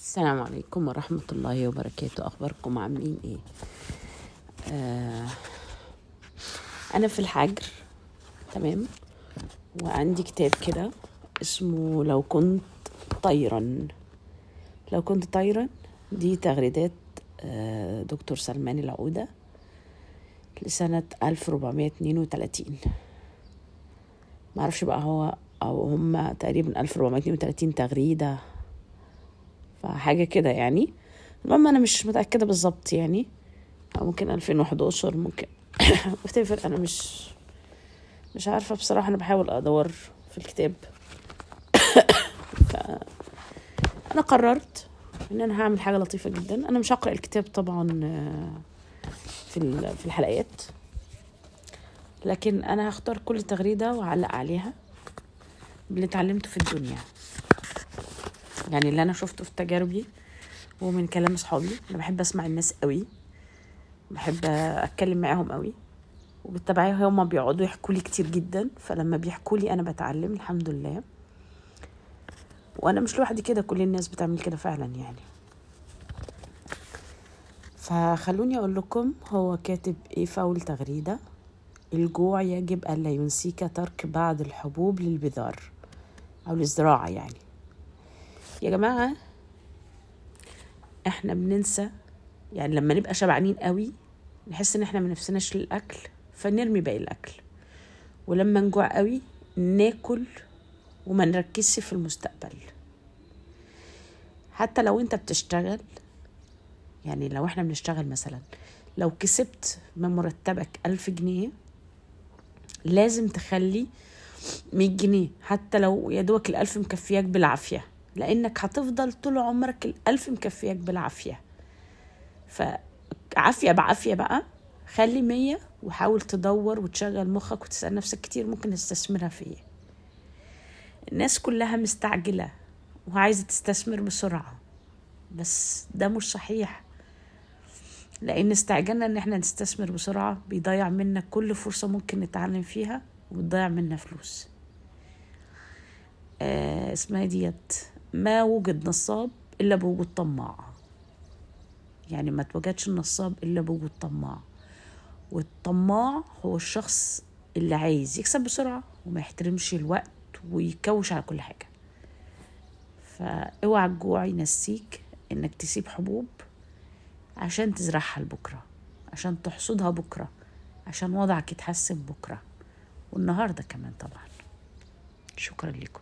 السلام عليكم ورحمة الله وبركاته. أخباركم عاملين إيه؟ آه أنا في الحجر تمام؟ وعندي كتاب كده اسمه لو كنت طيرا. لو كنت طيرا دي تغريدات آه دكتور سلمان العودة لسنة 1432 معرفش بقى هو أو هم تقريبا 1432 تغريدة فحاجة كده يعني. المهم أنا مش متأكدة بالظبط يعني. أو ممكن 2011 ممكن. whatever أنا مش مش عارفة بصراحة أنا بحاول أدور في الكتاب. ف... أنا قررت إن أنا هعمل حاجة لطيفة جدا. أنا مش هقرأ الكتاب طبعا في في الحلقات. لكن أنا هختار كل تغريدة وأعلق عليها باللي اتعلمته في الدنيا. يعني اللي أنا شفته في تجاربي ومن كلام أصحابي أنا بحب أسمع الناس قوي بحب أتكلم معاهم قوي وبالتبعية هما بيقعدوا يحكوا لي كتير جدا فلما بيحكوا لي أنا بتعلم الحمد لله. وأنا مش لوحدي كده كل الناس بتعمل كده فعلا يعني. فخلوني أقول لكم هو كاتب إيه في أول تغريدة؟ الجوع يجب الا ينسيك ترك بعض الحبوب للبذار أو للزراعه يعني. يا جماعة إحنا بننسى يعني لما نبقى شبعانين قوي نحس إن إحنا ما نفسناش للأكل فنرمي باقي الأكل. ولما نجوع قوي ناكل وما نركزش في المستقبل. حتى لو أنت بتشتغل يعني لو إحنا بنشتغل مثلا لو كسبت من مرتبك ألف جنيه لازم تخلي 100 جنيه حتى لو يا دوبك الألف مكفياك بالعافية. لأنك هتفضل طول عمرك الألف مكفياك بالعافية. فعافية بعافية بقى. خلي مية وحاول تدور وتشغل مخك وتسأل نفسك كتير ممكن استثمرها في إيه. الناس كلها مستعجلة وعايزة تستثمر بسرعة بس ده مش صحيح. لأن استعجالنا إن إحنا نستثمر بسرعة بيضيع منا كل فرصة ممكن نتعلم فيها وبتضيع منا فلوس. آه اسمها ديت ما وجد نصاب إلا بوجود طماع. يعني ما توجدش النصاب إلا بوجود طماع. والطماع هو الشخص اللي عايز يكسب بسرعة وما يحترمش الوقت ويكوش على كل حاجة. فاوعى الجوع ينسيك إنك تسيب حبوب عشان تزرعها لبكرة عشان تحصدها بكرة عشان وضعك يتحسن بكرة والنهاردة كمان طبعا. شكرا لكم.